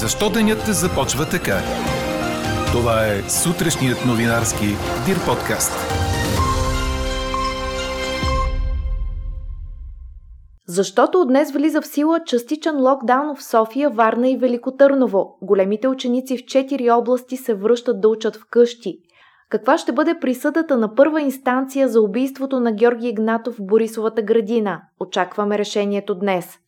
Защо денят започва така? Това е сутрешният новинарски Дир подкаст. Защото от днес влиза в сила частичен локдаун в София, Варна и Великотърново. Големите ученици в четири области се връщат да учат вкъщи. Каква ще бъде присъдата на първа инстанция за убийството на Георги Игнатов в Борисовата градина? Очакваме решението днес.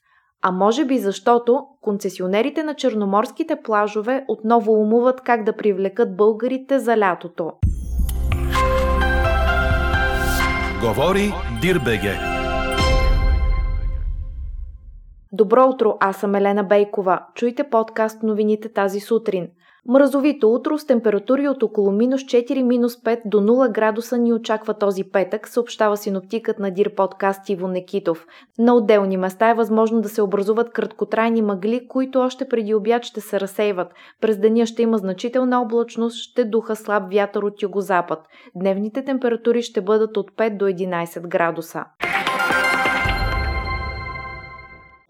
А може би защото концесионерите на черноморските плажове отново умуват как да привлекат българите за лятото. Говори Дирбеге. Добро утро, аз съм Елена Бейкова. Чуйте подкаст новините тази сутрин – Мразовито утро с температури от около минус 4, минус 5 до 0 градуса ни очаква този петък, съобщава синоптикът на Дир подкаст Иво Некитов. На отделни места е възможно да се образуват краткотрайни мъгли, които още преди обяд ще се разсейват. През деня ще има значителна облачност, ще духа слаб вятър от югозапад. Дневните температури ще бъдат от 5 до 11 градуса.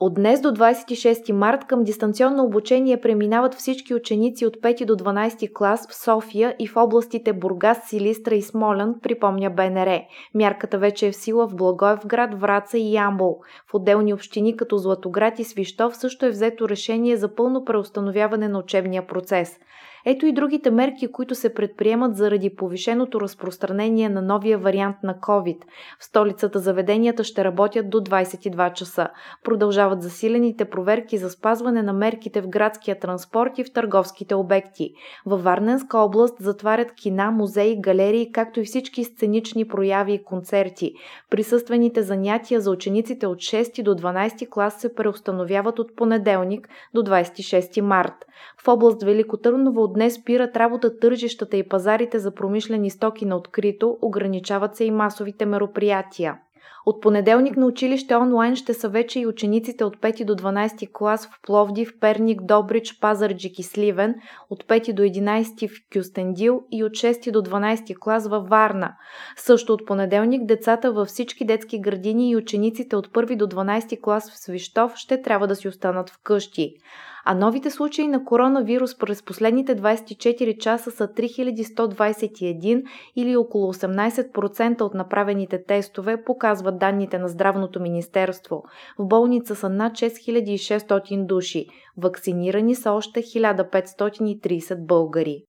От днес до 26 март към дистанционно обучение преминават всички ученици от 5 до 12 клас в София и в областите Бургас, Силистра и Смолян, припомня БНР. Мярката вече е в сила в Благоевград, Враца и Ямбол. В отделни общини като Златоград и Свищов също е взето решение за пълно преустановяване на учебния процес. Ето и другите мерки, които се предприемат заради повишеното разпространение на новия вариант на COVID. В столицата заведенията ще работят до 22 часа. Продължават засилените проверки за спазване на мерките в градския транспорт и в търговските обекти. Във Варненска област затварят кина, музеи, галерии, както и всички сценични прояви и концерти. Присъствените занятия за учениците от 6 до 12 клас се преустановяват от понеделник до 26 март. В област Велико Търново днес спират работа тържищата и пазарите за промишлени стоки на открито, ограничават се и масовите мероприятия. От понеделник на училище онлайн ще са вече и учениците от 5 до 12 клас в Пловдив, Перник, Добрич, Пазарджик и Сливен, от 5 до 11 в Кюстендил и от 6 до 12 клас във Варна. Също от понеделник децата във всички детски градини и учениците от 1 до 12 клас в Свищов ще трябва да си останат вкъщи а новите случаи на коронавирус през последните 24 часа са 3121 или около 18% от направените тестове, показват данните на Здравното министерство. В болница са над 6600 души. Вакцинирани са още 1530 българи.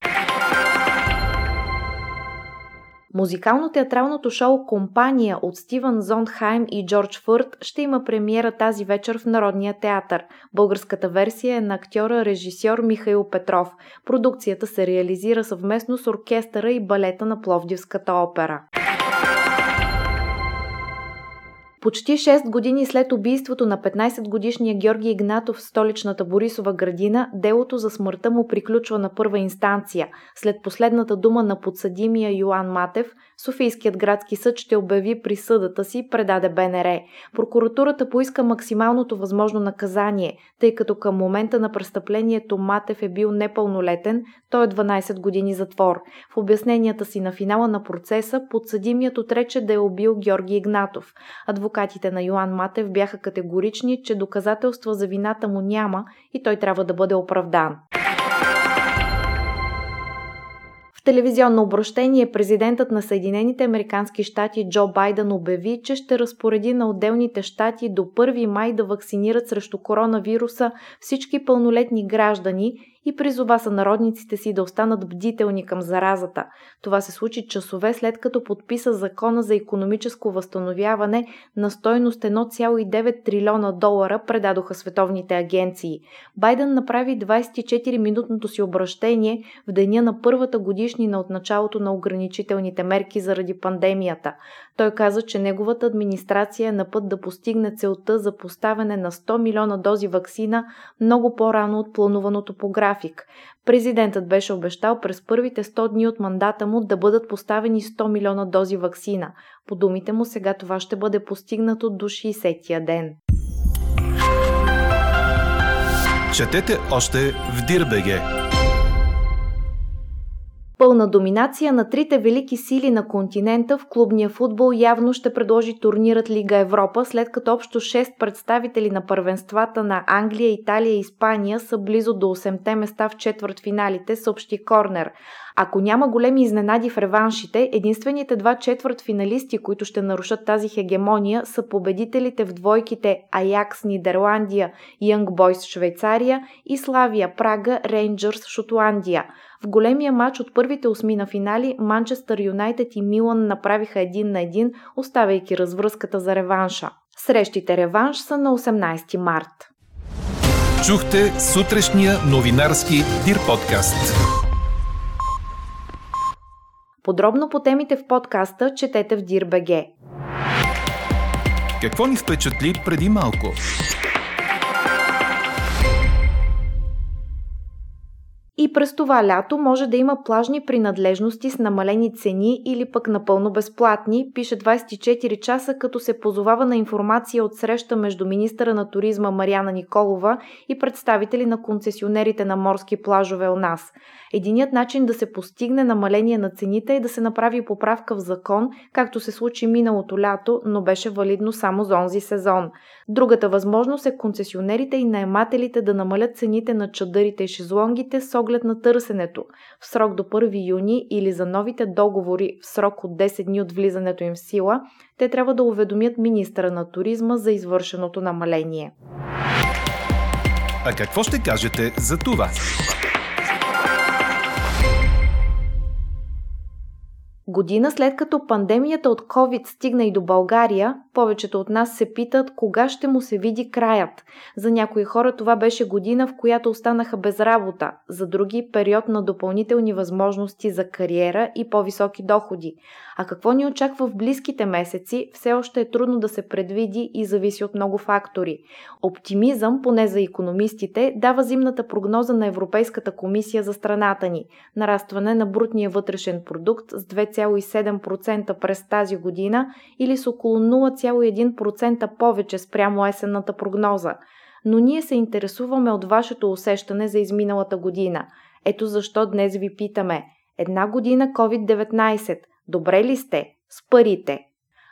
Музикално-театралното шоу Компания от Стивън Зондхайм и Джордж Фърт ще има премиера тази вечер в Народния театър. Българската версия е на актьора режисьор Михаил Петров. Продукцията се реализира съвместно с оркестъра и балета на Пловдивската опера. Почти 6 години след убийството на 15-годишния Георги Игнатов в столичната Борисова градина, делото за смъртта му приключва на първа инстанция. След последната дума на подсъдимия Йоан Матев, Софийският градски съд ще обяви присъдата си, предаде БНР. Прокуратурата поиска максималното възможно наказание, тъй като към момента на престъплението Матев е бил непълнолетен, той е 12 години затвор. В обясненията си на финала на процеса подсъдимият отрече да е убил Георги Игнатов. Адвокатите на Йоан Матев бяха категорични, че доказателства за вината му няма и той трябва да бъде оправдан. В телевизионно обращение президентът на Съединените Американски щати Джо Байден обяви, че ще разпореди на отделните щати до 1 май да вакцинират срещу коронавируса всички пълнолетни граждани и призова сънародниците си да останат бдителни към заразата. Това се случи часове след като подписа закона за економическо възстановяване на стойност 1,9 трилиона долара, предадоха световните агенции. Байден направи 24-минутното си обращение в деня на първата годишнина от началото на ограничителните мерки заради пандемията. Той каза, че неговата администрация е на път да постигне целта за поставяне на 100 милиона дози вакцина много по-рано от плануваното по график. Президентът беше обещал през първите 100 дни от мандата му да бъдат поставени 100 милиона дози вакцина. По думите му сега това ще бъде постигнато до 60-я ден. Четете още в Дирбеге! Пълна доминация на трите велики сили на континента в клубния футбол явно ще предложи турнират Лига Европа, след като общо 6 представители на първенствата на Англия, Италия и Испания са близо до 8-те места в четвъртфиналите, съобщи Корнер. Ако няма големи изненади в реваншите, единствените два четвърт финалисти, които ще нарушат тази хегемония, са победителите в двойките Аякс Нидерландия, Янг Бойс Швейцария и Славия Прага Рейнджърс Шотландия. В големия матч от първите осми на финали Манчестър Юнайтед и Милан направиха един на един, оставяйки развръзката за реванша. Срещите реванш са на 18 март. Чухте сутрешния новинарски Дир подкаст. Подробно по темите в подкаста четете в Dir.bg. Какво ни впечатли преди малко? През това лято може да има плажни принадлежности с намалени цени или пък напълно безплатни, пише 24 часа, като се позовава на информация от среща между министъра на туризма Марияна Николова и представители на концесионерите на морски плажове у нас. Единият начин да се постигне намаление на цените е да се направи поправка в закон, както се случи миналото лято, но беше валидно само за онзи сезон. Другата възможност е концесионерите и наемателите да намалят цените на чадърите и шезлонгите с оглед на търсенето в срок до 1 юни или за новите договори в срок от 10 дни от влизането им в сила, те трябва да уведомят министра на туризма за извършеното намаление. А какво ще кажете за това? Година след като пандемията от COVID стигна и до България, повечето от нас се питат кога ще му се види краят. За някои хора това беше година, в която останаха без работа, за други период на допълнителни възможности за кариера и по-високи доходи. А какво ни очаква в близките месеци, все още е трудно да се предвиди и зависи от много фактори. Оптимизъм, поне за економистите, дава зимната прогноза на Европейската комисия за страната ни. Нарастване на брутния вътрешен продукт с 2,7% през тази година или с около 0,1% повече спрямо есенната прогноза. Но ние се интересуваме от вашето усещане за изминалата година. Ето защо днес ви питаме. Една година COVID-19. Добре ли сте? С парите.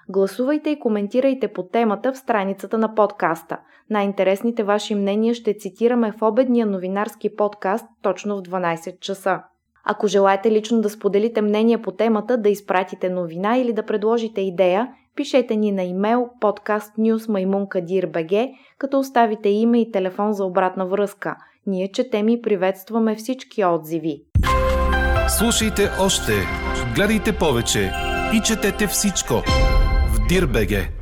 Гласувайте и коментирайте по темата в страницата на подкаста. Най-интересните ваши мнения ще цитираме в обедния новинарски подкаст точно в 12 часа. Ако желаете лично да споделите мнение по темата, да изпратите новина или да предложите идея, пишете ни на имейл podcastnewsmaimunkadir.bg, като оставите име и телефон за обратна връзка. Ние четем и приветстваме всички отзиви. Слушайте още, гледайте повече и четете всичко в Дирбеге.